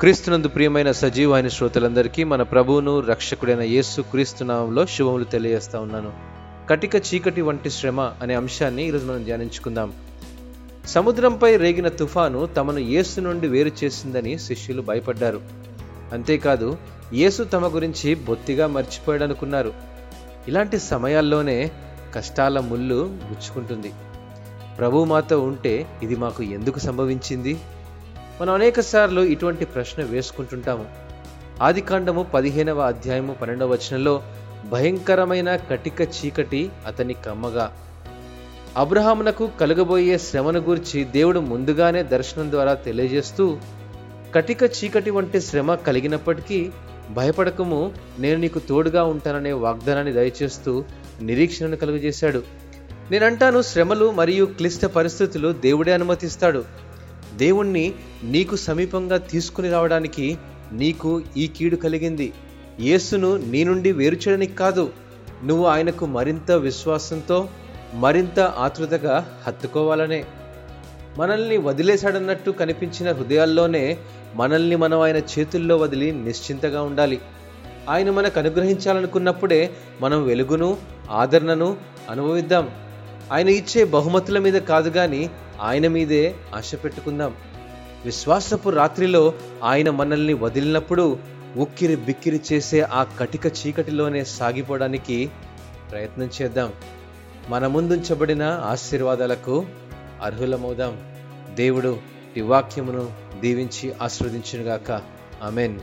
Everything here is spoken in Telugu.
క్రీస్తునందు ప్రియమైన సజీవమైన శ్రోతలందరికీ మన ప్రభువును రక్షకుడైన యేసు క్రీస్తు నామంలో శుభములు తెలియజేస్తా ఉన్నాను. కటిక చీకటి వంటి శ్రమ అనే అంశాన్ని ఈరోజు మనం ధ్యానించుకుందాం. సముద్రంపై రేగిన తుఫాను తమను యేసు నుండి వేరు చేసిందని శిష్యులు భయపడ్డారు. అంతేకాదు యేసు తమ గురించి బొత్తిగా మర్చిపోయాడనుకున్నారు. ఇలాంటి సమయాల్లోనే కష్టాల ముళ్ళు గుచ్చుకుంటుంది ప్రభు మాతో ఉంటే ఇది మాకు ఎందుకు సంభవించింది? మనం అనేక సార్లు ఇటువంటి ప్రశ్న వేసుకుంటుంటాము. ఆదికాండము పదిహేనవ అధ్యాయము పన్నెండవ వచనంలో భయంకరమైన కటిక చీకటి అతని కమ్మగా. అబ్రహామునకు కలుగబోయే శ్రమను గూర్చి దేవుడు ముందుగానే దర్శనం ద్వారా తెలియజేస్తూ కటిక చీకటి వంటి శ్రమ కలిగినప్పటికీ భయపడకము నేను నీకు తోడుగా ఉంటాననే వాగ్దానాన్ని దయచేస్తూ నిరీక్షణను కలుగజేశాడు. నేనంటాను శ్రమలు మరియు క్లిష్ట పరిస్థితులు దేవుడే అనుమతిస్తాడు. దేవుణ్ణి నీకు సమీపంగా తీసుకుని రావడానికి నీకు ఈ కీడు కలిగింది. యేసును నీ నుండి వేరు చేయడానికి కాదు నువ్వు ఆయనకు మరింత విశ్వాసంతో మరింత ఆతృతగా హత్తుకోవాలనే. మనల్ని వదిలేశాడన్నట్టు కనిపించిన హృదయాల్లోనే మనల్ని మనం ఆయన చేతుల్లో వదిలి నిశ్చింతగా ఉండాలి. ఆయన మనకు అనుగ్రహించాలనుకున్నప్పుడే మనం వెలుగును ఆదరణను అనుభవిద్దాం. ఆయన ఇచ్చే బహుమతుల మీద కాదు కానీ ఆయన మీదే ఆశ పెట్టుకుందాం. విశ్వాసపు రాత్రిలో ఆయన మనల్ని వదిలినప్పుడు ఉక్కిరి బిక్కిరి చేసే ఆ కటిక చీకటిలోనే సాగిపోవడానికి ప్రయత్నం చేద్దాం. మన ముందుంచబడిన ఆశీర్వాదాలకు అర్హులమవుదాం. దేవుడు ఈ వాక్యమును దీవించి ఆస్వాదించునుగాక ఆమెన్.